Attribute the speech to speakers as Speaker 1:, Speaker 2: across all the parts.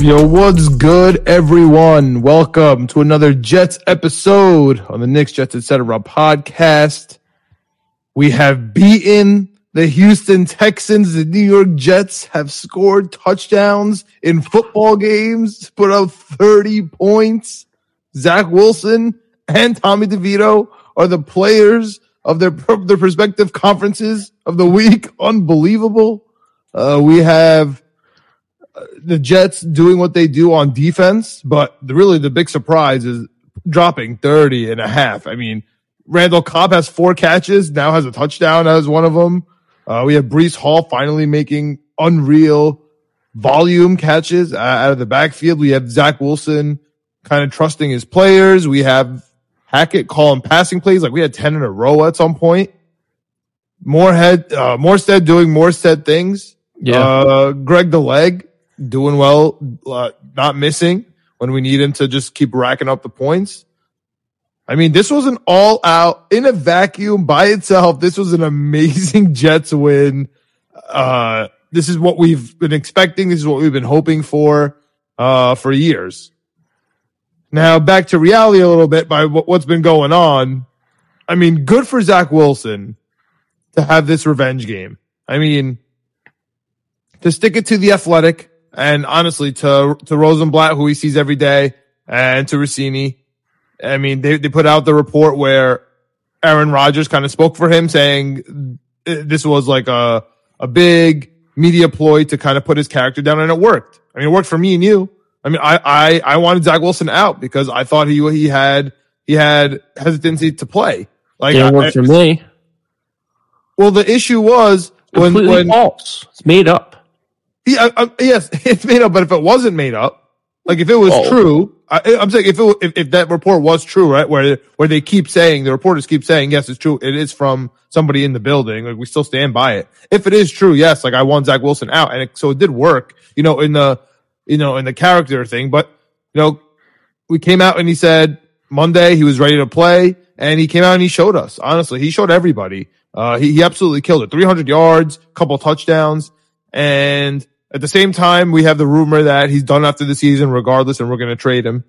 Speaker 1: Yo, what's good, everyone? Welcome to another Jets episode on the Knicks Jets Etc. podcast. We have beaten the Houston Texans. The New York Jets have scored touchdowns in football games, put up 30 points. Zach Wilson and Tommy DeVito are the players of their, their respective conferences of the week. Unbelievable. Uh, we have the Jets doing what they do on defense, but the, really the big surprise is dropping 30 and a half. I mean, Randall Cobb has four catches, now has a touchdown as one of them. Uh, we have Breece Hall finally making unreal volume catches uh, out of the backfield. We have Zach Wilson kind of trusting his players. We have Hackett calling passing plays like we had 10 in a row at some point. Moorhead, uh, Morstead doing Morstead things.
Speaker 2: Yeah.
Speaker 1: Uh, Greg the leg doing well, uh, not missing when we need him to just keep racking up the points. I mean, this was an all out in a vacuum by itself. This was an amazing Jets win. Uh, this is what we've been expecting. This is what we've been hoping for, uh, for years. Now back to reality a little bit by what- what's been going on. I mean, good for Zach Wilson to have this revenge game. I mean, to stick it to the athletic and honestly to, to Rosenblatt, who he sees every day and to Russini. I mean, they, they put out the report where Aaron Rodgers kind of spoke for him saying uh, this was like a, a big media ploy to kind of put his character down and it worked. I mean, it worked for me and you. I mean, I, I, I wanted Zach Wilson out because I thought he, he had, he had hesitancy to play. Like,
Speaker 2: it
Speaker 1: worked
Speaker 2: I- for me.
Speaker 1: well, the issue was when,
Speaker 2: Completely
Speaker 1: when,
Speaker 2: false. It's made up.
Speaker 1: Yeah, I, I, yes, it's made up. But if it wasn't made up, like if it was
Speaker 2: Oh.
Speaker 1: true, I, I'm saying if it if, if that report was true, right, where where they keep saying the reporters keep saying yes, it's true, it is from somebody in the building. Like we still stand by it. If it is true, yes, like I want Zach Wilson out, and it, so it did work, you know, in the you know in the character thing. But you know, we came out and he said Monday he was ready to play, and he came out and he showed us. Honestly, he showed everybody. Uh, he he absolutely killed it. 300 yards, couple touchdowns, and at the same time, we have the rumor that he's done after the season, regardless, and we're going to trade him.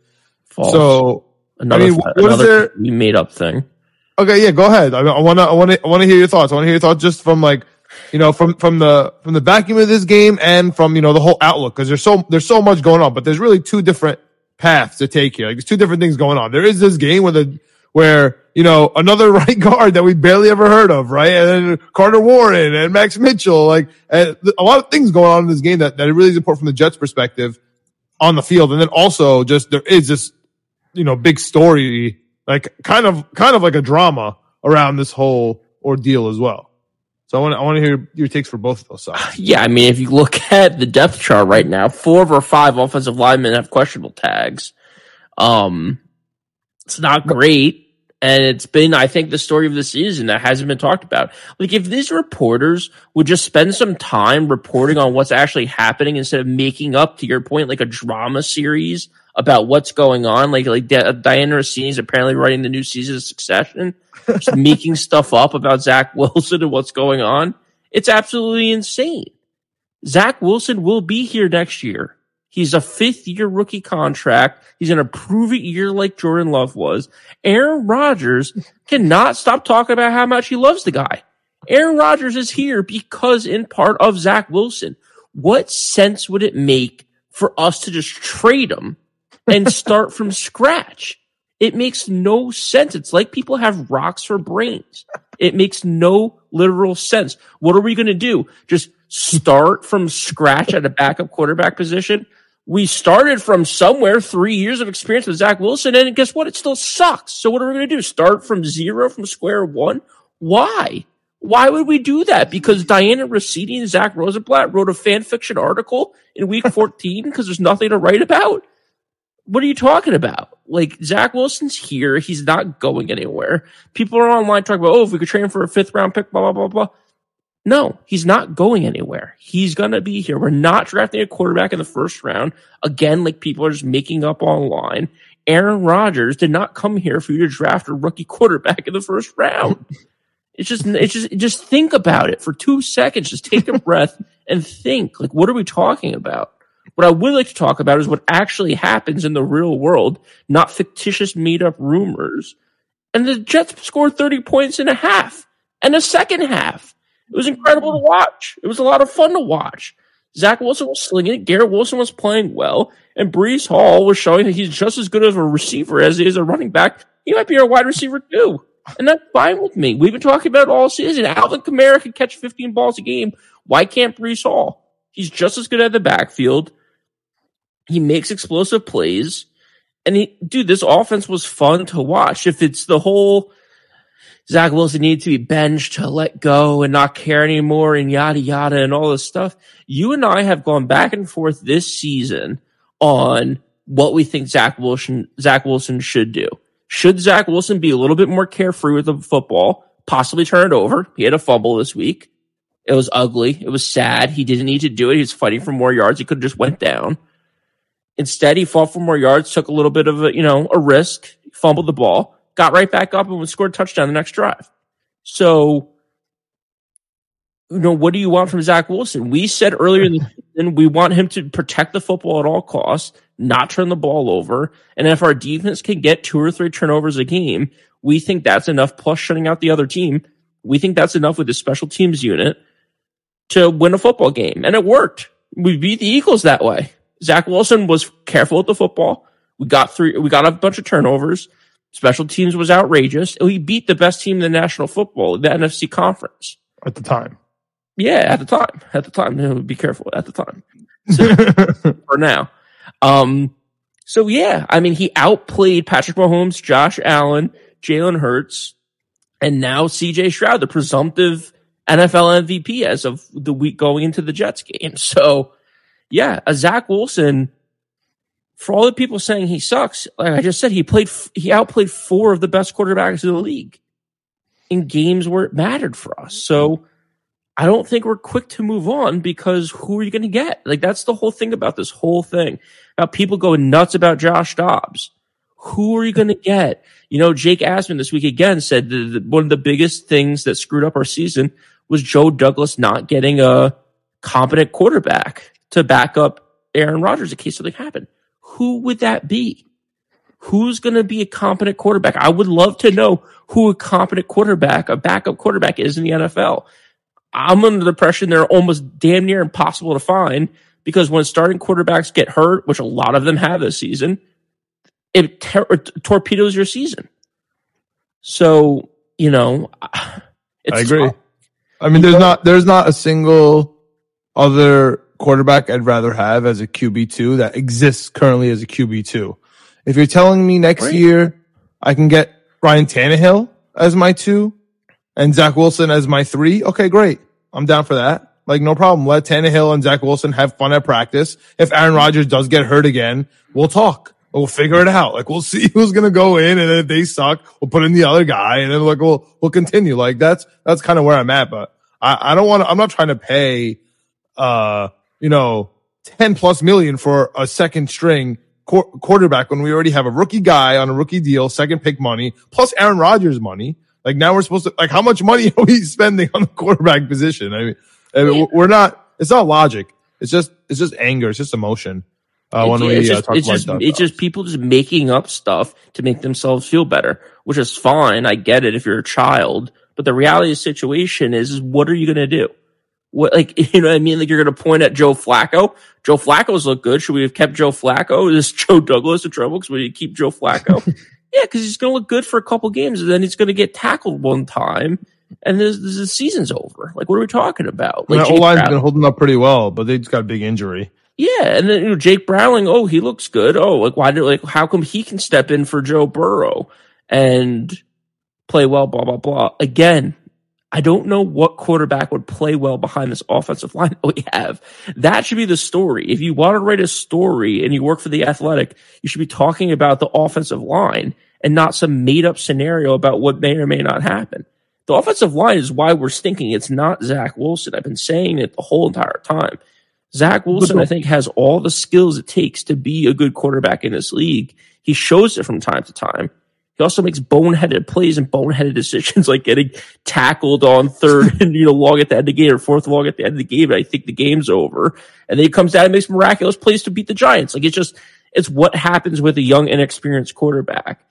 Speaker 2: False.
Speaker 1: So,
Speaker 2: another,
Speaker 1: I mean, what is
Speaker 2: another
Speaker 1: there-
Speaker 2: made up thing.
Speaker 1: okay, yeah, go ahead. I want to, I want to, I want to hear your thoughts. I want to hear your thoughts just from like, you know, from from the from the vacuum of this game and from you know the whole outlook because there's so there's so much going on, but there's really two different paths to take here. Like there's two different things going on. There is this game where the where you know another right guard that we barely ever heard of, right, and then Carter Warren and Max Mitchell, like a lot of things going on in this game that that it really is important from the Jets' perspective on the field, and then also just there is this you know big story, like kind of kind of like a drama around this whole ordeal as well. So I want to I want to hear your takes for both of those sides.
Speaker 2: Yeah, I mean, if you look at the depth chart right now, four of our five offensive linemen have questionable tags. Um, it's not great. And it's been, I think, the story of the season that hasn't been talked about. Like, if these reporters would just spend some time reporting on what's actually happening instead of making up, to your point, like a drama series about what's going on, like like Di- Dianna Russini is apparently writing the new season of Succession, just making stuff up about Zach Wilson and what's going on. It's absolutely insane. Zach Wilson will be here next year. He's a fifth year rookie contract. He's going to prove it year like Jordan Love was. Aaron Rodgers cannot stop talking about how much he loves the guy. Aaron Rodgers is here because in part of Zach Wilson. What sense would it make for us to just trade him and start from scratch. It makes no sense. It's like people have rocks for brains. It makes no literal sense. What are we going to do? Just start from scratch at a backup quarterback position? We started from somewhere, three years of experience with Zach Wilson, and guess what? It still sucks. So what are we going to do? Start from zero, from square one? Why? Why would we do that? Because Dianna Rossetti and Zack Rosenblatt wrote a fan fiction article in week 14 because there's nothing to write about? What are you talking about? Like Zach Wilson's here. He's not going anywhere. People are online talking about, oh, if we could trade him for a fifth round pick, blah, blah, blah, blah. No, he's not going anywhere. He's going to be here. We're not drafting a quarterback in the first round. Again, like people are just making up online. Aaron Rodgers did not come here for you to draft a rookie quarterback in the first round. It's just, it's just, just think about it for two seconds. Just take a breath and think. Like, what are we talking about? What I would like to talk about is what actually happens in the real world, not fictitious made up rumors. And the Jets scored 30 points in a half and a second half. It was incredible to watch. It was a lot of fun to watch. Zach Wilson was slinging it. Garrett Wilson was playing well. And Breece Hall was showing that he's just as good of a receiver as he is a running back. He might be a wide receiver too. And that's fine with me. We've been talking about all season. Alvin Kamara can catch 15 balls a game. Why can't Breece Hall? He's just as good at the backfield. He makes explosive plays. And he, dude, this offense was fun to watch. If it's the whole Zach Wilson needs to be benched to let go and not care anymore and yada yada and all this stuff, you and I have gone back and forth this season on what we think Zach Wilson, Zach Wilson should do. Should Zach Wilson be a little bit more carefree with the football, possibly turn it over? He had a fumble this week. It was ugly. It was sad. He didn't need to do it. He was fighting for more yards. He could have just went down. Instead, he fought for more yards, took a little bit of a, you know, a risk, fumbled the ball, got right back up and scored a touchdown the next drive. So, you know, what do you want from Zach Wilson? We said earlier in the season we want him to protect the football at all costs, not turn the ball over. And if our defense can get two or three turnovers a game, we think that's enough plus shutting out the other team. We think that's enough with the special teams unit to win a football game. And it worked. We beat the Eagles that way. Zach Wilson was careful with the football. We got three, we got a bunch of turnovers. Special teams was outrageous. We beat the best team in the national football, the NFC conference.
Speaker 1: At the time.
Speaker 2: Yeah, at the time. At the time. Be careful at the time. So, for now. Um, so yeah, I mean, he outplayed Patrick Mahomes, Josh Allen, Jalen Hurts, and now CJ Stroud, the presumptive NFL MVP as of the week going into the Jets game. So yeah, a Zach Wilson, for all the people saying he sucks, like I just said, he played, he outplayed four of the best quarterbacks in the league in games where it mattered for us. So I don't think we're quick to move on because who are you going to get? Like that's the whole thing about this whole thing about people going nuts about Josh Dobbs. Who are you going to get? You know, Jake Asman this week again said that one of the biggest things that screwed up our season was Joe Douglas not getting a competent quarterback to back up Aaron Rodgers in case something happened. Who would that be? Who's going to be a competent quarterback? I would love to know who a competent quarterback, a backup quarterback is in the NFL. I'm under the impression they're almost damn near impossible to find because when starting quarterbacks get hurt, which a lot of them have this season, it ter- torpedoes your season. So, you know,
Speaker 1: I agree. Tough. I mean, there's not, there's not a single other quarterback I'd rather have as a QB2 that exists currently as a QB2. If you're telling me next right. year I can get Ryan Tannehill as my two and Zach Wilson as my three, okay, great. I'm down for that. Like, no problem. Let Tannehill and Zach Wilson have fun at practice. If Aaron Rodgers does get hurt again, we'll talk. We'll figure it out. Like, we'll see who's going to go in. And if they suck, we'll put in the other guy. And then like, we'll, we'll continue. Like, that's, that's kind of where I'm at. But I, I don't want to, I'm not trying to pay, uh, you know, 10 plus million for a second string qu- quarterback when we already have a rookie guy on a rookie deal, second pick money, plus Aaron Rodgers money. Like now we're supposed to, like how much money are we spending on the quarterback position? I mean, I mean we're not, it's not logic. It's just, it's just anger. It's just emotion. Uh, when we
Speaker 2: it's
Speaker 1: uh,
Speaker 2: just,
Speaker 1: talk
Speaker 2: it's just, it's just people just making up stuff to make themselves feel better, which is fine. I get it if you're a child, but the reality of the situation is, is what are you going to do? What like you know what I mean? Like you're gonna point at Joe Flacco. Joe Flacco's look good. Should we have kept Joe Flacco? Is Joe Douglas in trouble because we keep Joe Flacco? yeah, because he's gonna look good for a couple games and then he's gonna get tackled one time and this, this the season's over. Like what are we talking about? Like Jake
Speaker 1: line's been holding up pretty well, but they just got a big injury.
Speaker 2: yeah, and then you know Jake Browning, oh, he looks good. Oh, like why do like how come he can step in for Joe Burrow and play well? Blah blah blah. Again, I don't know what quarterback would play well behind this offensive line that we have. That should be the story. If you want to write a story and you work for the Athletic, you should be talking about the offensive line and not some made up scenario about what may or may not happen. The offensive line is why we're stinking. It's not Zach Wilson. I've been saying it the whole entire time. Zach Wilson, I think, has all the skills it takes to be a good quarterback in this league. He shows it from time to time. He also makes boneheaded plays and boneheaded decisions, like getting tackled on third and you know long at the end of the game or fourth long at the end of the game. And I think the game's over, and then he comes down and makes miraculous plays to beat the Giants. Like it's just it's what happens with a young, inexperienced quarterback,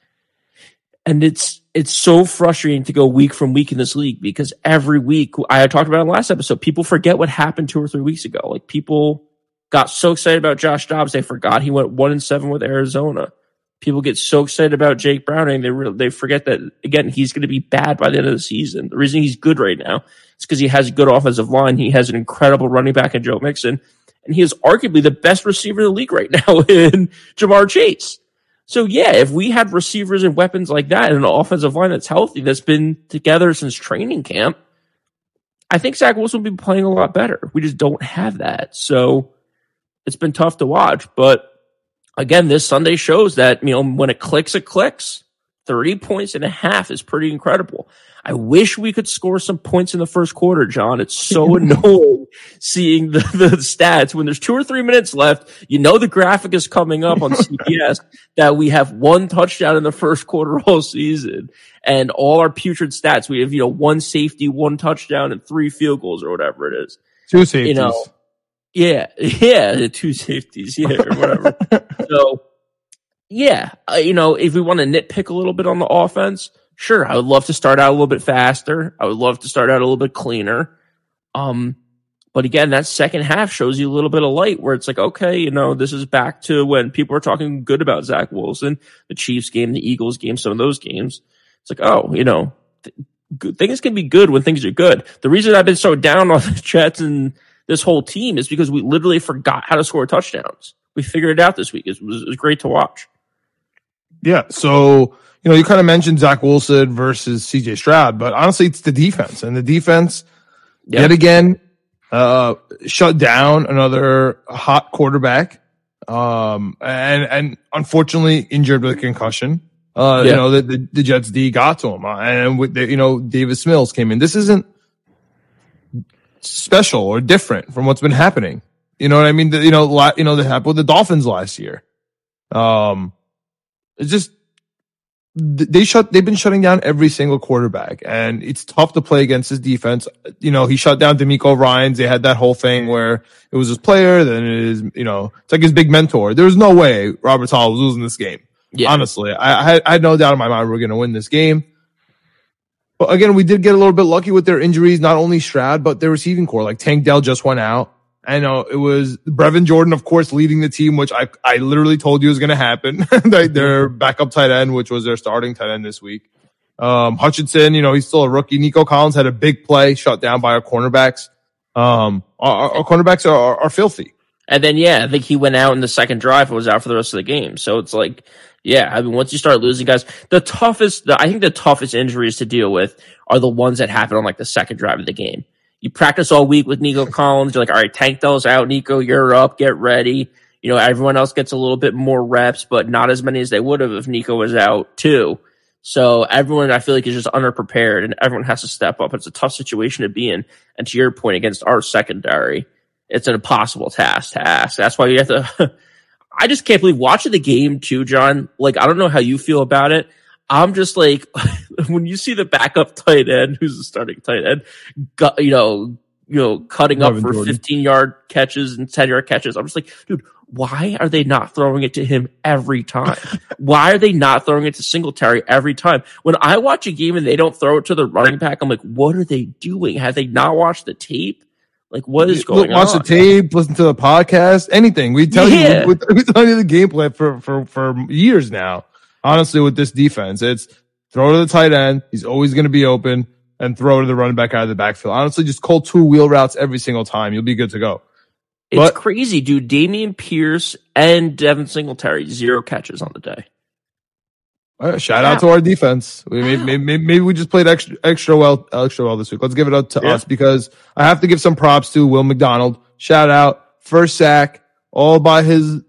Speaker 2: and it's it's so frustrating to go week from week in this league because every week I talked about in the last episode, people forget what happened two or three weeks ago. Like people got so excited about Josh Dobbs, they forgot he went one and seven with Arizona. People get so excited about Jake Browning, they re- they forget that again he's going to be bad by the end of the season. The reason he's good right now is because he has a good offensive line. He has an incredible running back in Joe Mixon, and he is arguably the best receiver in the league right now in Ja'Marr Chase. So yeah, if we had receivers and weapons like that and an offensive line that's healthy, that's been together since training camp, I think Zach Wilson would be playing a lot better. We just don't have that. So it's been tough to watch. But again, this Sunday shows that, you know, when it clicks, it clicks. 30 points and a half is pretty incredible. I wish we could score some points in the first quarter, John. It's so annoying seeing the, the stats when there's two or three minutes left. You know, the graphic is coming up on CBS that we have one touchdown in the first quarter all season and all our putrid stats. We have, you know, one safety, one touchdown and three field goals or whatever it is.
Speaker 1: Two safeties.
Speaker 2: You know, yeah, yeah, the two safeties, yeah, or whatever. so, yeah, uh, you know, if we want to nitpick a little bit on the offense, sure, I would love to start out a little bit faster. I would love to start out a little bit cleaner. Um, but again, that second half shows you a little bit of light where it's like, okay, you know, this is back to when people were talking good about Zach Wilson, the Chiefs game, the Eagles game, some of those games. It's like, oh, you know, th- good, things can be good when things are good. The reason I've been so down on the Jets and this whole team is because we literally forgot how to score touchdowns. We figured it out this week. It was, it was great to watch.
Speaker 1: Yeah. So, you know, you kind of mentioned Zach Wilson versus CJ Stroud, but honestly, it's the defense. And the defense,
Speaker 2: Yeah.
Speaker 1: yet again, uh, shut down another hot quarterback. Um, and, and unfortunately injured with a concussion. Uh,
Speaker 2: Yeah.
Speaker 1: you know, the, the, the Jets D got to him. Uh, And with the, you know, Davis Mills came in. This isn't special or different from what's been happening. You know what I mean? The, you know, la, you know, that happened with the Dolphins last year. Um, it's just they shut. They've been shutting down every single quarterback, and it's tough to play against his defense. You know, he shut down DeMeco Ryans. They had that whole thing where it was his player, then it is, you know, it's like his big mentor. There was no way Robert Hall was losing this game.
Speaker 2: Yeah.
Speaker 1: Honestly, I, I, had, I had no doubt in my mind we are going to win this game. But again, we did get a little bit lucky with their injuries, not only Stroud, but their receiving corps. Like Tank Dell just went out. I know it was Brevin Jordan, of course, leading the team, which I, I literally told you was going to happen. like their backup tight end, which was their starting tight end this week. Um, Hutchinson, you know, he's still a rookie. Nico Collins had a big play shut down by our cornerbacks. Um, our, our cornerbacks are, are, are filthy.
Speaker 2: And then, yeah, I think he went out in the second drive and was out for the rest of the game. So it's like, yeah, I mean, once you start losing guys, the toughest, the, I think the toughest injuries to deal with are the ones that happen on like the second drive of the game. You practice all week with Nico Collins. You're like, all right, Tank Dell's out. Nico, you're up. Get ready. You know, everyone else gets a little bit more reps, but not as many as they would have if Nico was out too. So everyone, I feel like, is just underprepared and everyone has to step up. It's a tough situation to be in. And to your point, against our secondary, it's an impossible task to ask. That's why you have to. I just can't believe watching the game too, John. Like, I don't know how you feel about it. I'm just like, when you see the backup tight end, who's the starting tight end, gu- you know, you know, cutting up for
Speaker 1: Jordan.
Speaker 2: 15 yard catches and 10 yard catches. I'm just like, dude, why are they not throwing it to him every time? why are they not throwing it to Singletary every time? When I watch a game and they don't throw it to the running back, I'm like, what are they doing? Have they not watched the tape? Like, what is
Speaker 1: Look,
Speaker 2: going
Speaker 1: watch
Speaker 2: on?
Speaker 1: Watch the tape, listen to the podcast, anything. We tell
Speaker 2: Yeah.
Speaker 1: you, we, we tell you the game plan for, for, for years now. Honestly, with this defense, it's throw to the tight end. He's always going to be open and throw to the running back out of the backfield. Honestly, just call two wheel routes every single time. You'll be good to go.
Speaker 2: It's
Speaker 1: But-
Speaker 2: crazy, dude. Dameon Pierce and Devin Singletary, zero catches on the day.
Speaker 1: Right, shout out to our defense. We maybe, maybe, maybe- maybe we just played extra extra well extra well this week. Let's give it up to
Speaker 2: Yeah.
Speaker 1: us because I have to give some props to Will McDonald. Shout out first sack all by his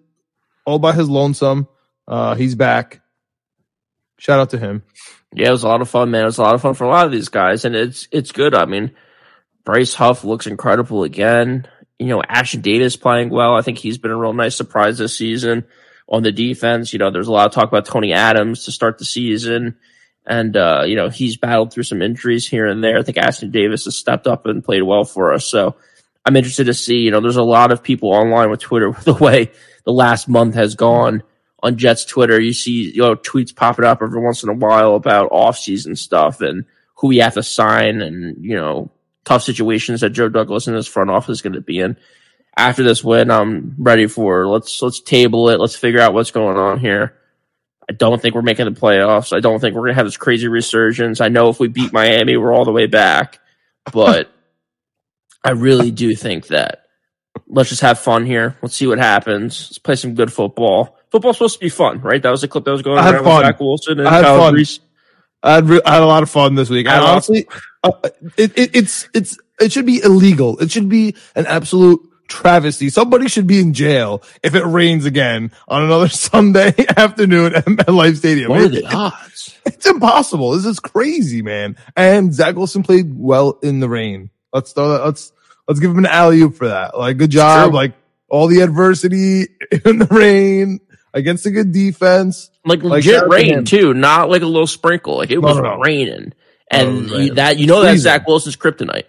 Speaker 1: all by his lonesome. Uh, he's back. Shout out to him.
Speaker 2: Yeah, it was a lot of fun, man. It was a lot of fun for a lot of these guys, and it's it's good. I mean, Bryce Huff looks incredible again. You know, Ashtyn Davis playing well. I think he's been a real nice surprise this season on the defense. You know, there's a lot of talk about Tony Adams to start the season, and uh, you know he's battled through some injuries here and there. I think Ashtyn Davis has stepped up and played well for us. So I'm interested to see. You know, there's a lot of people online with Twitter with the way the last month has gone on Jets Twitter, you see you know tweets popping up every once in a while about off season stuff and who we have to sign and you know tough situations that Joe Douglas and his front office is going to be in. After this win, I'm ready for let's let's table it. Let's figure out what's going on here. I don't think we're making the playoffs. I don't think we're going to have this crazy resurgence. I know if we beat Miami, we're all the way back, but I really do think that let's just have fun here. Let's see what happens. Let's play some good football. Football's supposed to be fun, right? That was the clip that was going
Speaker 1: I
Speaker 2: around
Speaker 1: fun.
Speaker 2: with Zach Wilson and
Speaker 1: I had
Speaker 2: Kyle
Speaker 1: fun.
Speaker 2: Reese.
Speaker 1: I had, re- I had a lot of fun this week.
Speaker 2: I
Speaker 1: And honestly, uh, it, it, it's it's it should be illegal. It should be an absolute travesty. Somebody should be in jail if it rains again on another Sunday afternoon at MetLife Stadium.
Speaker 2: What are the
Speaker 1: it-
Speaker 2: odds?
Speaker 1: it's impossible. This is crazy, man. And Zach Wilson played well in the rain. Let's throw that. Let's let's give him an alley oop for that. Like good job.
Speaker 2: true.
Speaker 1: Like all the adversity in the rain against a good defense.
Speaker 2: Like
Speaker 1: Like,
Speaker 2: legit
Speaker 1: shout out to
Speaker 2: rain too, not like a little sprinkle. Like it
Speaker 1: No,
Speaker 2: was
Speaker 1: no, no.
Speaker 2: raining, and
Speaker 1: it was raining.
Speaker 2: that you know that's Zach Wilson's kryptonite.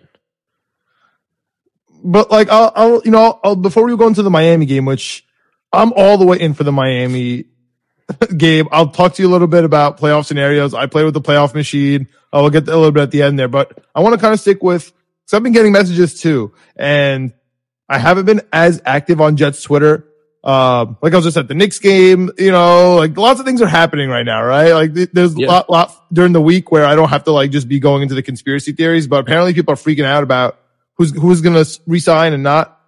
Speaker 1: But like I'll, I'll you know I'll, before we go into the Miami game, which I'm all the way in for the Miami game. I'll talk to you a little bit about playoff scenarios. I play with the playoff machine. I will get a little bit at the end there, but I want to kind of stick with because I've been getting messages too, and I haven't been as active on Jets Twitter. Um, like I was just at the Knicks game, you know, like lots of things are happening right now, right? Like th- there's
Speaker 2: Yeah.
Speaker 1: a lot, lot during the week where I don't have to like just be going into the conspiracy theories, but apparently people are freaking out about who's, who's going to resign and not.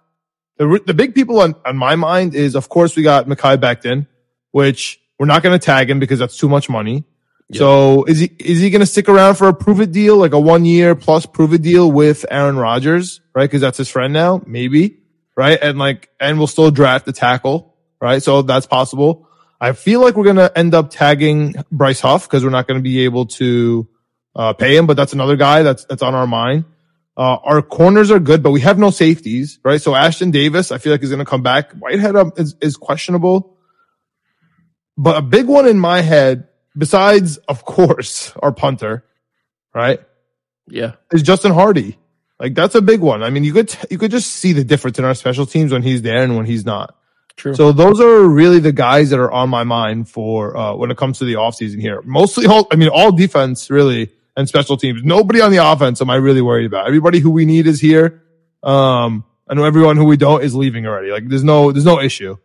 Speaker 1: The, the big people on, on my mind is, of course, we got Mekhi Becton, which we're not going to tag him because that's too much money. So is he, is he going to stick around for a prove it deal, like a one year plus prove it deal with Aaron Rodgers, right? Cause that's his friend now, maybe, right? And like, and we'll still draft the tackle, right? So that's possible. I feel like we're going to end up tagging Bryce Huff because we're not going to be able to, uh, pay him, but that's another guy that's, that's on our mind. Uh, our corners are good, but we have no safeties, right? So Ashtyn Davis, I feel like is going to come back. Whitehead um, is, is questionable. But a big one in my head, besides, of course, our punter, right,
Speaker 2: Yeah,
Speaker 1: is Justin Hardee. Like that's a big one. I mean, you could you could just see the difference in our special teams when he's there and when he's not.
Speaker 2: true.
Speaker 1: So those are really the guys that are on my mind for uh, when it comes to the offseason here. Mostly all, I mean, all defense really and special teams. Nobody on the offense am I really worried about. Everybody who we need is here. Um, and everyone who we don't is leaving already. Like there's no, there's no issue.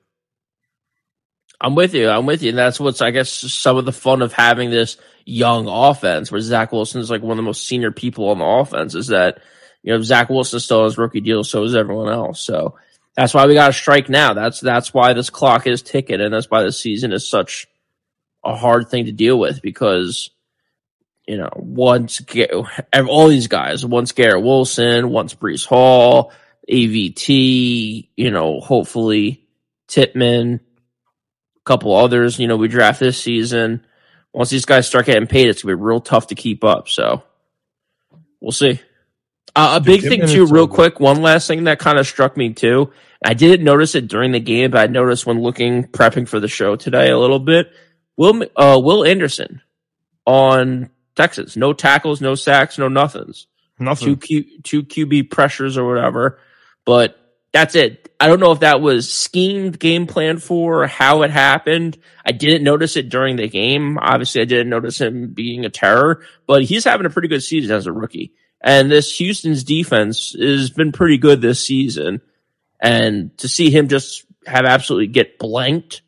Speaker 2: I'm with you. I'm with you. And that's what's, I guess, some of the fun of having this young offense where Zach Wilson is like one of the most senior people on the offense is that, you know, Zach Wilson still has rookie deal. So is everyone else. So that's why we got to strike now. That's, that's why this clock is ticking. And that's why the season is such a hard thing to deal with because, you know, once all these guys, once Garrett Wilson, once Breece Hall, AVT, you know, hopefully Tippmann, a couple others, you know, we draft this season. Once these guys start getting paid, it's gonna be real tough to keep up. So we'll see. Uh, a big
Speaker 1: give
Speaker 2: thing too, real
Speaker 1: over.
Speaker 2: quick. One last thing that kind of struck me too. I didn't notice it during the game, but I noticed when looking prepping for the show today a little bit. Will uh, Will Anderson on Texas, no tackles, no sacks, no nothings two Q two QB pressures or whatever. But that's it. I don't know if that was schemed game plan for or how it happened. I didn't notice it during the game. Obviously, I didn't notice him being a terror, but he's having a pretty good season as a rookie. And this Houston's defense has been pretty good this season. And to see him just have absolutely get blanked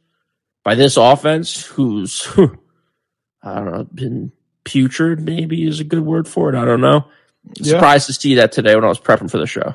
Speaker 2: by this offense, who's, I don't know, been putrid maybe is a good word for it. I don't know.
Speaker 1: Yeah.
Speaker 2: Surprised to see that today when I was prepping for the show.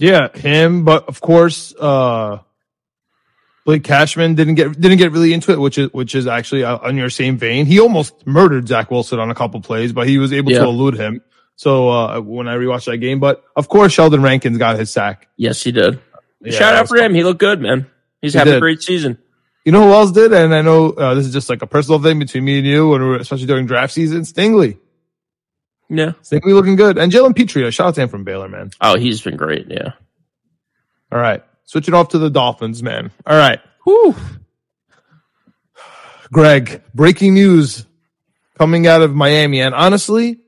Speaker 1: Yeah, him, but of course, uh Blake Cashman didn't get didn't get really into it, which is which is actually uh, on your same vein. He almost murdered Zach Wilson on a couple plays, but he was able
Speaker 2: Yeah.
Speaker 1: to elude him. So uh when I rewatched that game, but of course Sheldon Rankins got his sack.
Speaker 2: Yes, he did.
Speaker 1: Yeah,
Speaker 2: Shout out for him. He looked good, man. He's
Speaker 1: He
Speaker 2: having a great season.
Speaker 1: You know who else did? And I know uh, this is just like a personal thing between me and you, and we're, especially during draft season. Stingley,
Speaker 2: Yeah.
Speaker 1: Stingley looking good, and Jalen Pitre. Shout out to him from Baylor, man.
Speaker 2: Oh, he's been great. Yeah.
Speaker 1: All right, switching off to the Dolphins, man. All right, whoo. Greg, breaking news coming out of Miami, and honestly,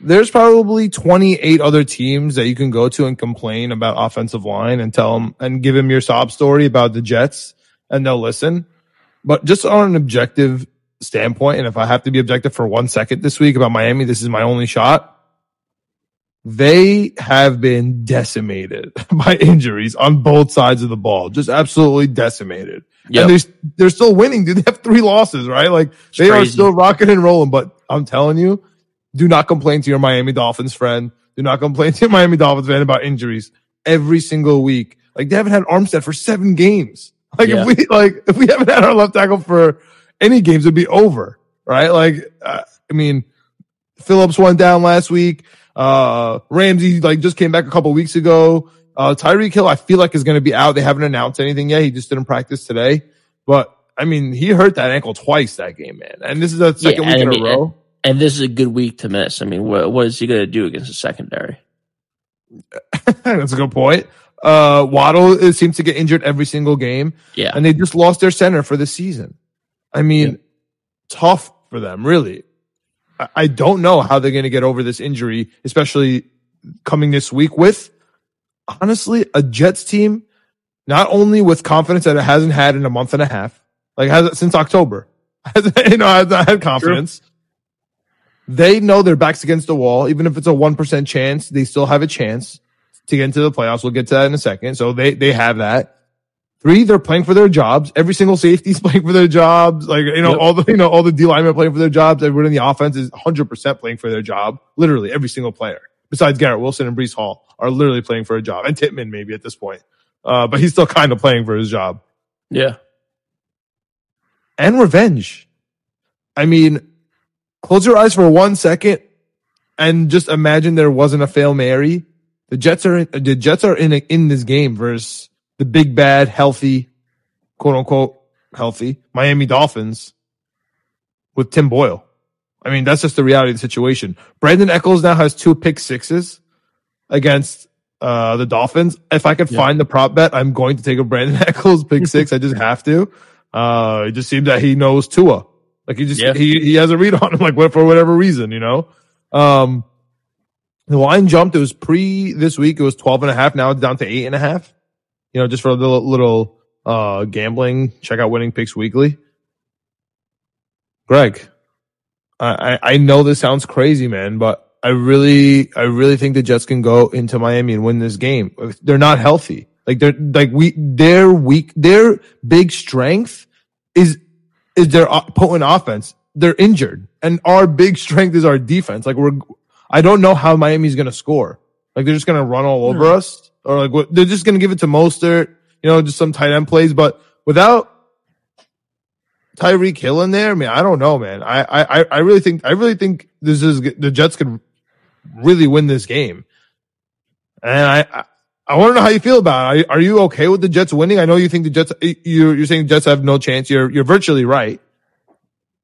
Speaker 1: there's probably 28 other teams that you can go to and complain about offensive line and tell them and give them your sob story about the Jets, and they'll listen. But just on an objective standpoint, and if I have to be objective for one second this week about Miami, this is my only shot. They have been decimated by injuries on both sides of the ball, just absolutely decimated.
Speaker 2: Yep.
Speaker 1: And they're, they're still winning, dude. They have three losses, right? Like they are still rocking and rolling. But I'm telling you, do not complain to your Miami Dolphins friend. Do not complain to your Miami Dolphins fan about injuries every single week. Like they haven't had Armstead for seven games. Like
Speaker 2: Yeah.
Speaker 1: if we like if we haven't had our left tackle for any games, it'd be over, right? Like uh, I mean, Phillips went down last week. Uh, Ramsey like just came back a couple weeks ago. Uh, Tyreek Hill, I feel like is going to be out. They haven't announced anything yet. He just didn't practice today, but I mean, he hurt that ankle twice that game, man. And this is the second
Speaker 2: Yeah,
Speaker 1: week
Speaker 2: I
Speaker 1: in
Speaker 2: mean,
Speaker 1: a row.
Speaker 2: And this is a good week to miss. I mean, what, what is he going to do against the secondary?
Speaker 1: That's a good point. Uh, Waddle seems to get injured every single game,
Speaker 2: Yeah.
Speaker 1: and they just lost their center for the season. I mean, tough for them, really. I, I don't know how they're going to get over this injury, especially coming this week with honestly a Jets team, not only with confidence that it hasn't had in a month and a half, like has it since October, you know, has not had confidence. They know their backs against the wall. Even if it's a 1% chance, they still have a chance to get into the playoffs. We'll get to that in a second. So they, they have that. Three, they're playing for their jobs. Every single safety's playing for their jobs. Like, you know,
Speaker 2: Yep.
Speaker 1: all the, you know, all the D linemen are playing for their jobs. Everyone in the offense is 100% playing for their job. Literally every single player besides Garrett Wilson and Breece Hall are literally playing for a job and Tippmann maybe at this point. Uh, but he's still kind of playing for his job
Speaker 2: Yeah.
Speaker 1: and revenge. I mean, close your eyes for one second and just imagine there wasn't a fail Mary. The Jets are the Jets are in in this game versus the big bad healthy, quote unquote healthy Miami Dolphins with Tim Boyle. I mean, that's just the reality of the situation. Brandin Echols now has two pick sixes against uh, the Dolphins. If I could
Speaker 2: Yeah.
Speaker 1: find the prop bet, I'm going to take a Brandin Echols pick six. I just have to. Uh, it just seems that he knows Tua. Like he just
Speaker 2: Yeah.
Speaker 1: he he has a read on him, like what for whatever reason, you know. Um, the line jumped. It was pre this week. It was 12 and a half. Now it's down to eight and a half. You know, just for a little, little, uh, gambling. Check out winning picks weekly. Greg, I, I know this sounds crazy, man, but I really, I really think the Jets can go into Miami and win this game. They're not healthy. Like they're, like we, their weak, their big strength is, is their potent offense. They're injured and our big strength is our defense. Like we're, I don't know how Miami's going to score. Like they're just going to run all over us or like what, they're just going to give it to Mostert, you know, just some tight end plays, but without Tyreek Hill in there, man, I don't know, man. I, I, I really think, I really think this is, the Jets could really win this game. And I, I, I want to know how you feel about it. Are, are you okay with the Jets winning? I know you think the Jets, you're, you're saying Jets have no chance. You're, you're virtually right.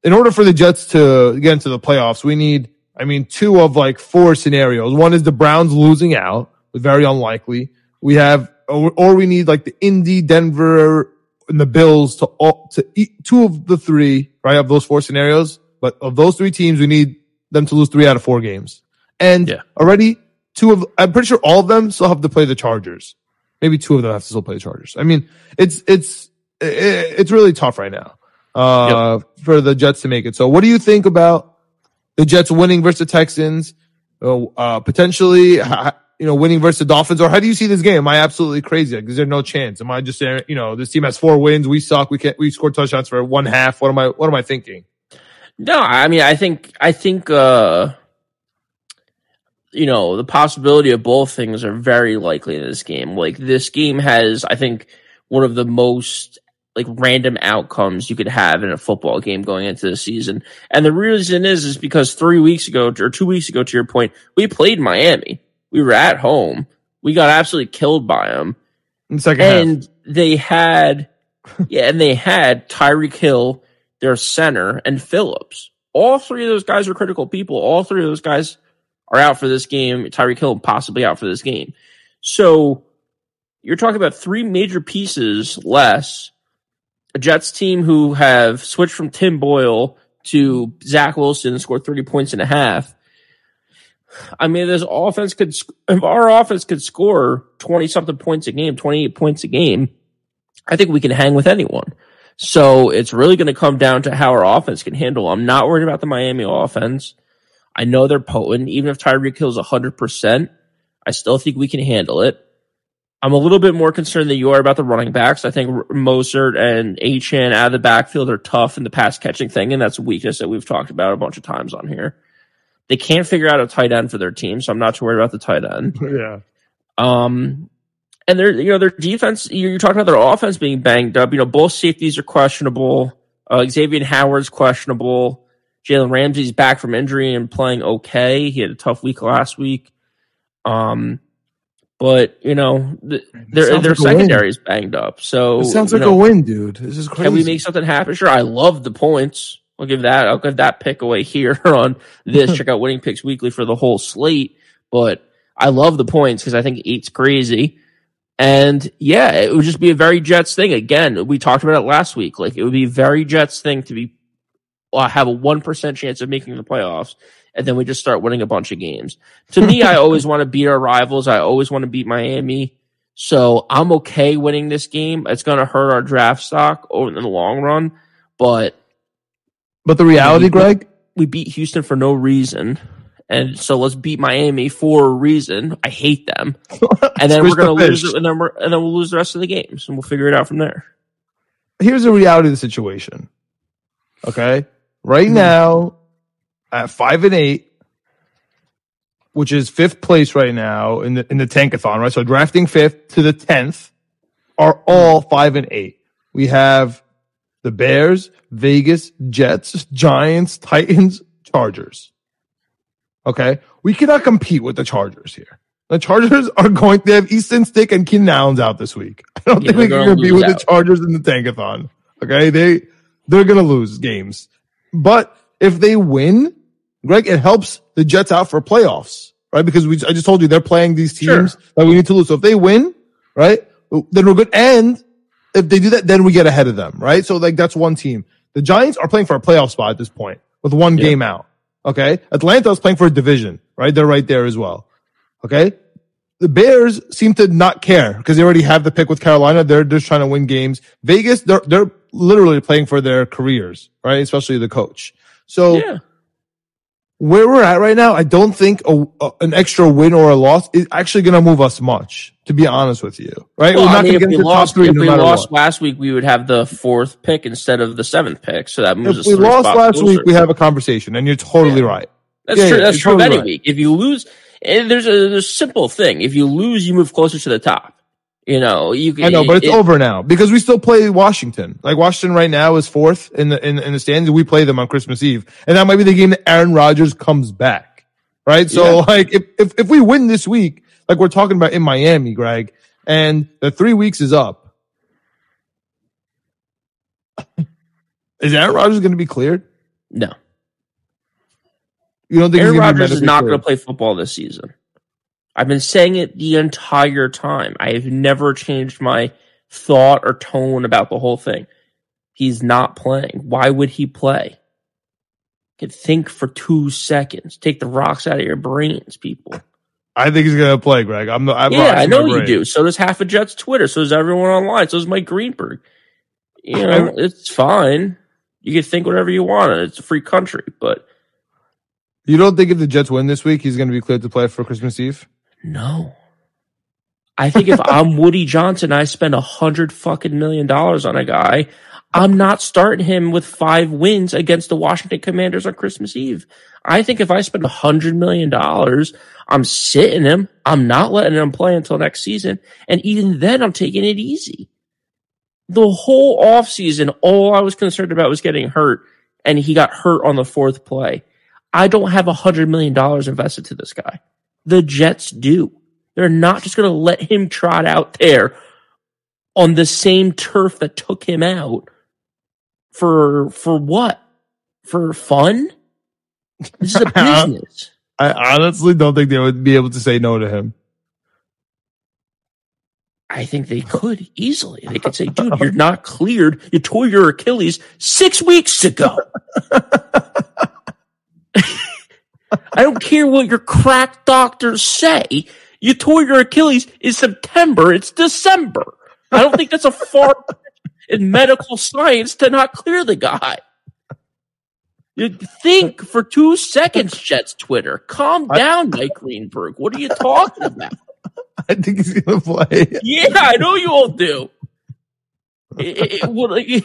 Speaker 1: In order for the Jets to get into the playoffs, we need, I mean, two of like four scenarios. One is the Browns losing out, very unlikely. We have, or, or we need like the Indy, Denver, and the Bills to all, to eat two of the three, right? Of those four scenarios. But of those three teams, we need them to lose three out of four games. And
Speaker 2: Yeah.
Speaker 1: already two of, I'm pretty sure all of them still have to play the Chargers. Maybe two of them have to still play the Chargers. I mean, it's, it's, it's really tough right now, uh, for the Jets to make it. So what do you think about the Jets winning versus the Texans? Uh, uh, potentially, you know, winning versus the Dolphins, or how do you see this game? Am I absolutely crazy? Like, is there no chance? Am I just saying, you know, this team has four wins, we suck, we can't, we scored touchdowns for one half. What am I, what am I thinking?
Speaker 2: No, I mean, I think, I think, uh, you know, the possibility of both things are very likely in this game. Like, this game has, I think, one of the most, like, random outcomes you could have in a football game going into the season. And the reason is, is because three weeks ago, or two weeks ago, to your point, we played Miami. We were at home. We got absolutely killed by them.
Speaker 1: In the second half.
Speaker 2: and they had yeah and they had Tyreek Hill their center and Phillips all three of those guys are critical people all three of those guys are out for this game Tyreek Hill possibly out for this game so you're talking about three major pieces less a Jets team who have switched from Tim Boyle to Zach Wilson and scored 30 points and a half I mean, this offense could, if our offense could score 20 something points a game, 28 points a game, I think we can hang with anyone. So it's really going to come down to how our offense can handle. I'm not worried about the Miami offense. I know they're potent. Even if Tyreek Hill's 100%, I still think we can handle it. I'm a little bit more concerned than you are about the running backs. I think Mostert and Achane out of the backfield are tough in the pass catching thing, and that's a weakness that we've talked about a bunch of times on here. They can't figure out a tight end for their team, so I'm not too worried about the tight end.
Speaker 1: yeah.
Speaker 2: Um, and their you know their defense. You're, you're talking about their offense being banged up. You know both safeties are questionable. Uh, Xavier Howard's questionable. Jalen Ramsey's back from injury and playing okay. He had a tough week last week. Um, but you know th- their their
Speaker 1: like
Speaker 2: secondary is banged up. So
Speaker 1: It sounds like
Speaker 2: know,
Speaker 1: a win, dude. This is crazy.
Speaker 2: can we make something happen? Sure. I love the points. I'll give that. I'll give that pick away here on this. Check out winning picks weekly for the whole slate. But I love the points because I think eight's crazy. And yeah, it would just be a very Jets thing. Again, we talked about it last week. Like it would be a very Jets thing to be uh, have a one percent chance of making the playoffs, and then we just start winning a bunch of games. To me, I always want to beat our rivals. I always want to beat Miami. So I'm okay winning this game. It's going to hurt our draft stock over in the long run, but
Speaker 1: But the reality, Greg,
Speaker 2: we beat Houston for no reason. And so let's beat Miami for a reason. I hate them. And then we're
Speaker 1: the
Speaker 2: to lose and then we're, and then we'll lose the rest of the games and we'll figure it out from there.
Speaker 1: here's the reality of the situation. Okay. Right hmm. now, at five and eight, which is fifth place right now in the in the tankathon, right? So drafting fifth to the tenth are all five and eight. We have the Bears, Vegas, Jets, Giants, Titans, Chargers. Okay. We cannot compete with the Chargers here. The Chargers are going, they have Easton Stick and Keenan Allen's out this week. I don't
Speaker 2: Yeah,
Speaker 1: think we
Speaker 2: they're
Speaker 1: can
Speaker 2: gonna
Speaker 1: compete
Speaker 2: lose
Speaker 1: with
Speaker 2: out.
Speaker 1: the Chargers in the tankathon. Okay. They, they're going to lose games. But if they win, Greg, it helps the Jets out for playoffs, right? Because we, I just told you they're playing these teams that we need to lose. So if they win, right, then we're good. And if they do that, then we get ahead of them, right? So like that's one team. The Giants are playing for a playoff spot at this point with one
Speaker 2: Yeah.
Speaker 1: game out. Okay. Atlanta Atlanta's playing for a division, right? They're right there as well. Okay. The Bears seem to not care because they already have the pick with Carolina. They're just trying to win games. Vegas, they're, they're literally playing for their careers, right? Especially the coach. So
Speaker 2: Yeah.
Speaker 1: Where we're at right now, I don't think a, a- an extra win or a loss is actually going to move us much, to be honest with you, right?
Speaker 2: Well,
Speaker 1: we're
Speaker 2: I
Speaker 1: not
Speaker 2: mean,
Speaker 1: going to
Speaker 2: if
Speaker 1: get
Speaker 2: we
Speaker 1: into the top
Speaker 2: lost,
Speaker 1: three
Speaker 2: if
Speaker 1: no
Speaker 2: we lost
Speaker 1: what.
Speaker 2: last week, we would have the fourth pick instead of the seventh pick. So that moves
Speaker 1: If
Speaker 2: us.
Speaker 1: we lost last
Speaker 2: closer.
Speaker 1: week, we have a conversation, and you're totally right.
Speaker 2: That's
Speaker 1: Yeah,
Speaker 2: true.
Speaker 1: yeah,
Speaker 2: That's true
Speaker 1: totally
Speaker 2: any
Speaker 1: right.
Speaker 2: week. If you lose, and there's a, there's a simple thing. If you lose, you move closer to the top. You know, you can.
Speaker 1: I know, but it's
Speaker 2: it-
Speaker 1: over now because we still play Washington. Like Washington right now is fourth in the in, in the standings. We play them on Christmas Eve, and that might be the game that Aaron Rodgers comes back. Right. So
Speaker 2: Yeah.
Speaker 1: like if, if if we win this week, like we're talking about in Miami, Greg, and the three weeks is up, is Aaron Rodgers going to be cleared?
Speaker 2: No,
Speaker 1: You don't think
Speaker 2: Aaron
Speaker 1: he's gonna be
Speaker 2: Rodgers is not going to play football this season. I've been saying it the entire time. I have never changed my thought or tone about the whole thing. He's not playing. Why would he play? Can think for two seconds. Take the rocks out of your brains, people.
Speaker 1: I think he's going to play, Greg. I'm. I'm
Speaker 2: yeah, I know you do. So does half of Jets Twitter. So does everyone online. So does Mike Greenberg. You know, it's fine. You can think whatever you want. It's a free country, but
Speaker 1: You don't think if the Jets win this week, he's going to be cleared to play for Christmas Eve?
Speaker 2: No. I think if I'm Woody Johnson, I spend a hundred fucking million dollars on a guy. I'm not starting him with five wins against the Washington Commanders on Christmas Eve. I think if I spend a hundred million dollars, I'm sitting him. I'm not letting him play until next season. And even then, I'm taking it easy. The whole offseason, all I was concerned about was getting hurt, and he got hurt on the fourth play. I don't have a hundred million dollars invested to this guy. The Jets do. They're not just going to let him trot out there on the same turf that took him out for for what? For fun? This is a business.
Speaker 1: I honestly don't think they would be able to say no to him.
Speaker 2: I think they could easily. They could say, dude, you're not cleared. You tore your Achilles six weeks ago. I don't care what your crack doctors say. You tore your Achilles in September. It's December. I don't think that's a far in medical science to not clear the guy. You think for two seconds, Jets Twitter. Calm down, Mike Greenberg. What are you talking about?
Speaker 1: I think he's going to play.
Speaker 2: Yeah, I know you all do. It- it- it- it-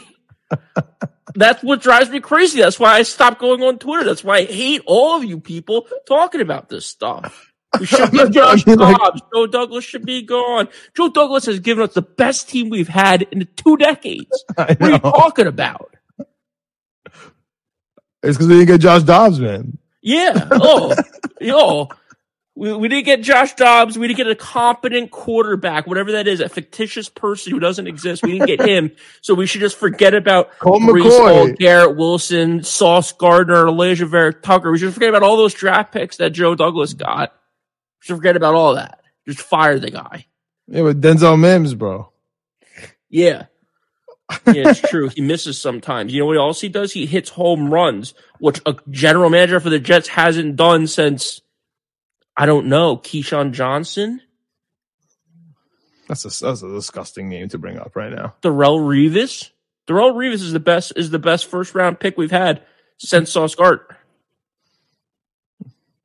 Speaker 2: that's what drives me crazy. That's why I stopped going on Twitter. That's why I hate all of you people talking about this stuff. We should get Josh
Speaker 1: like-
Speaker 2: Dobbs. Joe Douglas should be gone. Joe Douglas has given us the best team we've had in two decades. What are you talking about?
Speaker 1: It's because we didn't get Josh Dobbs, man.
Speaker 2: Yeah. Oh, yo. We, we didn't get Josh Dobbs. We didn't get a competent quarterback, whatever that is, a fictitious person who doesn't exist. We didn't get him. So we should just forget about
Speaker 1: Colt
Speaker 2: Brees
Speaker 1: McCoy.
Speaker 2: Garrett Wilson, Sauce Gardner, Alijah Vera Tucker. We should forget about all those draft picks that Joe Douglas got. We should forget about all that. Just fire the guy.
Speaker 1: Yeah, with Denzel Mims, bro.
Speaker 2: Yeah. Yeah, it's true. He misses sometimes. You know what else he does? He hits home runs, which a general manager for the Jets hasn't done since I don't know, Keyshawn Johnson,
Speaker 1: That's a that's a disgusting name to bring up right now.
Speaker 2: Darrelle Revis. Darrelle Revis is the best is the best first round pick we've had since Sauce Gardner.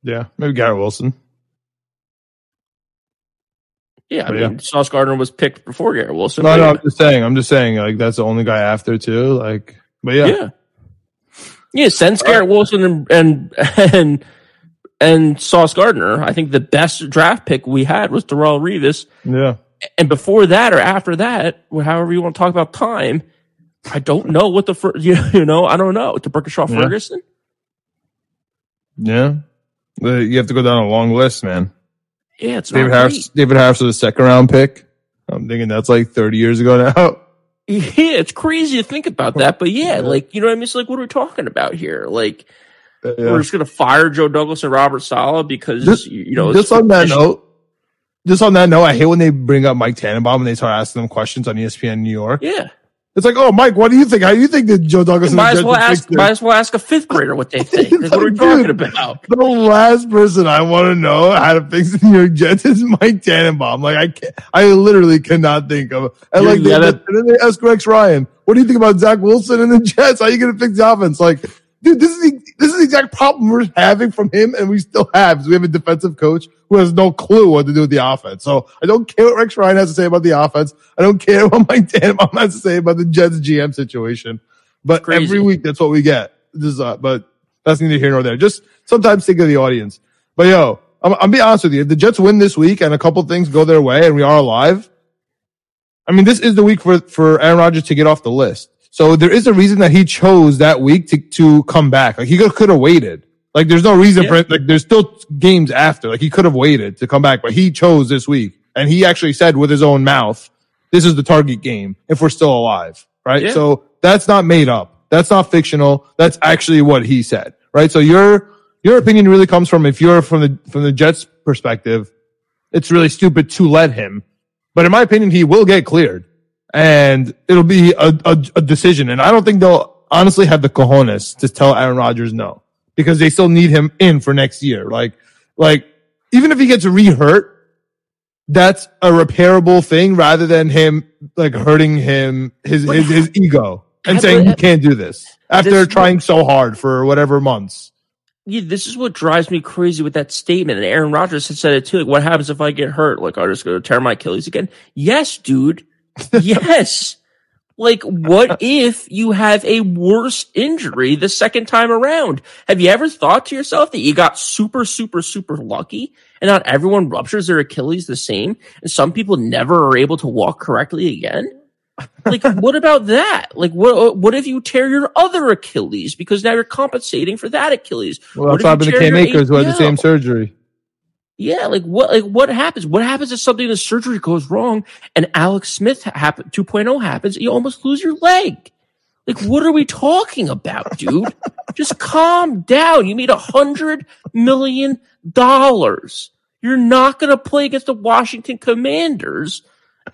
Speaker 1: Yeah, maybe Garrett Wilson.
Speaker 2: Yeah, I mean
Speaker 1: yeah.
Speaker 2: Sauce Gardner was picked before Garrett Wilson.
Speaker 1: No,
Speaker 2: but
Speaker 1: no. I'm just saying. I'm just saying. Like that's the only guy after too. Like, but yeah,
Speaker 2: yeah. Yeah, since Garrett Wilson and and and and Sauce Gardner, I think the best draft pick we had was Darrelle Revis.
Speaker 1: yeah.
Speaker 2: and before that or after that, however you want to talk about time, I don't know what the fir- you, know I don't know D'Brickashaw
Speaker 1: Yeah.
Speaker 2: Ferguson.
Speaker 1: Yeah. You have to go down a long list, man.
Speaker 2: Yeah, it's
Speaker 1: David Harris, David Harris was a second round pick. I'm thinking that's like 30 years ago now.
Speaker 2: Yeah, it's crazy to think about oh, that, but yeah, like you know what I mean. It's like what are we talking about here? Like
Speaker 1: Yeah.
Speaker 2: we're just gonna fire Joe Douglas and Robert Saleh because
Speaker 1: Just-
Speaker 2: you know
Speaker 1: just on that note, just on that note, I hate when they bring up Mike Tannenbaum and they start asking them questions on ESPN New York.
Speaker 2: Yeah,
Speaker 1: It's like, oh, Mike, what do you think? How do you think that Joe Douglas? and
Speaker 2: Might as well ask. Might as well ask a fifth grader what they think. Like, what are we talking about?
Speaker 1: The last person I want to know how to fix the New York Jets is Mike Tannenbaum. Like I can't, I literally cannot think of. And
Speaker 2: You
Speaker 1: like, they,
Speaker 2: gotta-
Speaker 1: and then they ask Rex Ryan, "What do you think about Zach Wilson and the Jets? How are you going to fix the offense?" Like, dude, this is the, this is the exact problem we're having from him, and we still have. We have a defensive coach who has no clue what to do with the offense. So I don't care what Rex Ryan has to say about the offense. I don't care what Mike Tannenbaum has to say about the Jets GM situation. But
Speaker 2: Crazy.
Speaker 1: every week, that's what we get. This is, uh, but that's neither here nor there. Just sometimes think of the audience. But yo, I'm, I'm being honest with you. If the Jets win this week and a couple things go their way and we are alive, I mean, this is the week for, for Aaron Rodgers to get off the list. So there is a reason that he chose that week to, to come back. Like he could have waited. Like there's no reason
Speaker 2: Yeah.
Speaker 1: for it. Like there's still games after. Like he could have waited to come back, but he chose this week. And he actually said with his own mouth, this is the target game if we're still alive. Right.
Speaker 2: Yeah.
Speaker 1: So that's not made up. That's not fictional. That's actually what he said. Right. So your, your opinion really comes from if you're from the, from the Jets perspective, it's really stupid to let him. But in my opinion, he will get cleared and it'll be a, a, a decision. And I don't think they'll honestly have the cojones to tell Aaron Rodgers no because they still need him in for next year. Like, like even if he gets re-hurt, that's a repairable thing rather than him like hurting him, his, his, his ego and saying you can't do this after
Speaker 2: This-
Speaker 1: trying so hard for whatever months.
Speaker 2: Yeah, this is what drives me crazy with that statement. And Aaron Rodgers had said it too. Like, what happens if I get hurt? Like, I'll just going to tear my Achilles again. Yes, dude. yes. Like, what if you have a worse injury the second time around? Have you ever thought to yourself that you got super, super, super lucky and not everyone ruptures their Achilles the same and some people never are able to walk correctly again? Like, what about that? Like, what, what if you tear your other Achilles because now you're compensating for that Achilles?
Speaker 1: Well,
Speaker 2: What
Speaker 1: that's
Speaker 2: if
Speaker 1: what happened to Cam Akers who had the same surgery.
Speaker 2: Yeah, like what? Like what happens? What happens if something in the surgery goes wrong and Alex Smith happen 2.0 happens? You almost lose your leg. Like what are we talking about, dude? Just calm down. You made a hundred million dollars. You're not going to play against the Washington Commanders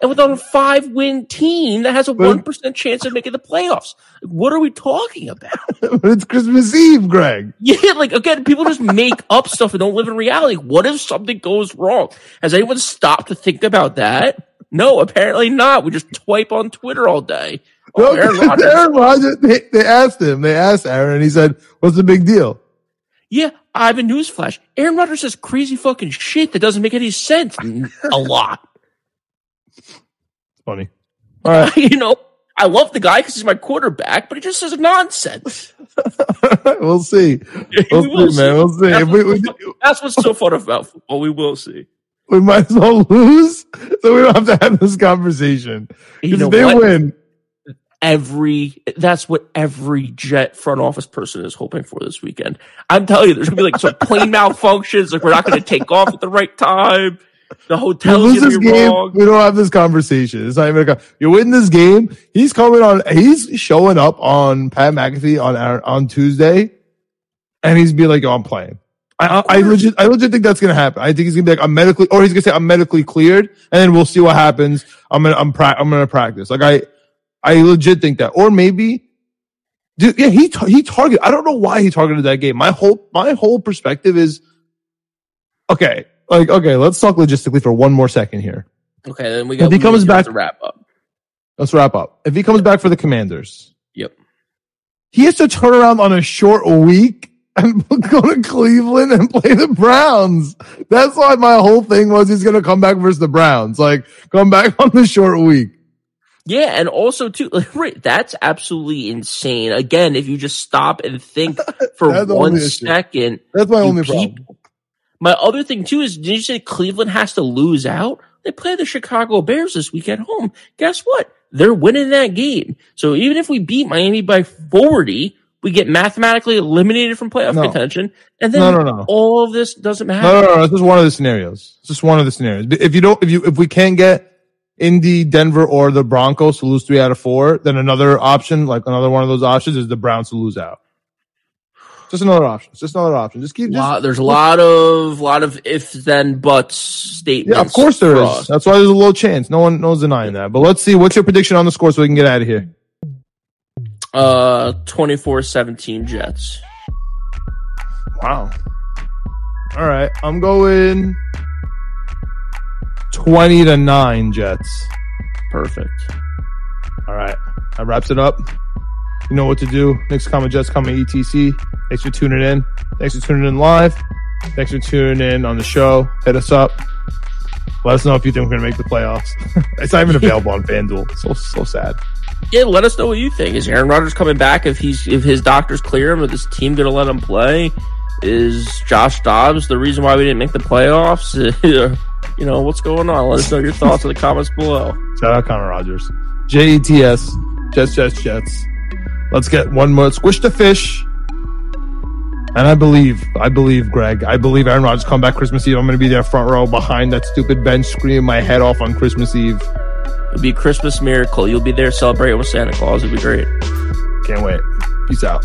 Speaker 2: and with a five win team that has a one percent chance of making the playoffs. What are we talking about?
Speaker 1: but it's Christmas Eve, Greg.
Speaker 2: Yeah, like again, people just make up stuff and don't live in reality. What if something goes wrong? Has anyone stopped to think about that? No, apparently not. We just twipe on Twitter all day.
Speaker 1: No,
Speaker 2: Oh, Aaron Rodgers.
Speaker 1: Aaron Rodgers, they, they asked him, they asked Aaron, and he said, What's the big deal?
Speaker 2: Yeah, I have a newsflash. Aaron Rodgers says crazy fucking shit that doesn't make any sense. a lot.
Speaker 1: It's funny. All right.
Speaker 2: you know, I love the guy because he's my quarterback, but he just says nonsense.
Speaker 1: we'll see. We'll
Speaker 2: We will
Speaker 1: see, man. We'll see.
Speaker 2: That's,
Speaker 1: If we, we,
Speaker 2: that's what's so fun about football. We will see.
Speaker 1: we might as well lose, so we don't have to have this conversation.
Speaker 2: You
Speaker 1: Because
Speaker 2: know
Speaker 1: they
Speaker 2: what?
Speaker 1: win,
Speaker 2: every that's what every jet front office person is hoping for this weekend. I'm telling you, there's gonna be like some plane malfunctions, like we're not gonna take off at the right time. The
Speaker 1: you
Speaker 2: hotel's
Speaker 1: lose this game,
Speaker 2: wrong.
Speaker 1: we don't have this conversation. It's not even a, you win this game. He's coming on. He's showing up on Pat McAfee on on Tuesday, and he's be like, "Yo, I'm playing." I, I, legit, I legit think that's gonna happen. I think he's gonna be like, "I'm medically," or he's gonna say, "I'm medically cleared," and then we'll see what happens. I'm gonna, I'm, pra- I'm gonna practice. Like I, I legit think that, or maybe, dude, yeah, he he targeted. I don't know why he targeted that game. My whole, my whole perspective is, okay, like okay, let's talk logistically for one more second here.
Speaker 2: Okay, then we got
Speaker 1: If he comes back-
Speaker 2: to wrap up.
Speaker 1: Let's wrap up. If he comes back for the Commanders,
Speaker 2: Yep.
Speaker 1: he has to turn around on a short week and go to Cleveland and play the Browns. That's why my whole thing was he's going to come back versus the Browns. Like, come back on the short week.
Speaker 2: Yeah, and also too, like, right, that's absolutely insane. Again, if you just stop and think for one second,
Speaker 1: That's my only
Speaker 2: keep-
Speaker 1: problem.
Speaker 2: My other thing too is, did you say Cleveland has to lose out? They play the Chicago Bears this week at home. Guess what? They're winning that game. So even if we beat Miami by 40, we get mathematically eliminated from playoff
Speaker 1: No.
Speaker 2: contention. And then
Speaker 1: No, no,
Speaker 2: all of this doesn't matter.
Speaker 1: No, no, no. This is one of the scenarios. It's just one of the scenarios. If you don't, if you, if we can't get Indy, Denver, or the Broncos to lose three out of four, then another option, like another one of those options, is the Browns to lose out. Just another option. It's just another option. Just keep. Just,
Speaker 2: Lot- there's a lot of lot of if then buts statements.
Speaker 1: Yeah, of course there is. That's why there's a low chance. No one knows denying that. But let's see. What's your prediction on the score so we can get out of here?
Speaker 2: Uh, 24-17 Jets.
Speaker 1: Wow. All right. I'm going 20 to 9 Jets.
Speaker 2: Perfect.
Speaker 1: All right. That wraps it up. You know what to do. Next comment Jets coming ETC. Thanks for tuning in. Thanks for tuning in live. Thanks for tuning in on the show. Hit us up. Let us know if you think we're gonna make the playoffs. it's not even available on FanDuel. So so sad.
Speaker 2: Yeah, let us know what you think. Is Aaron Rodgers coming back if he's if his doctors clear him? Is this team going to let him play? Is Josh Dobbs the reason why we didn't make the playoffs? you know what's going on? Let us know your thoughts in the comments below.
Speaker 1: Shout out Connor Rogers. J E T S. Jets Jets Jets. Let's get one more. Squish the fish. And I believe, I believe, Greg, I believe Aaron Rodgers come back Christmas Eve. I'm going to be there front row behind that stupid bench screaming my head off on Christmas Eve.
Speaker 2: It'll be a Christmas miracle. You'll be there celebrating with Santa Claus. It'll be great.
Speaker 1: Can't wait. Peace out.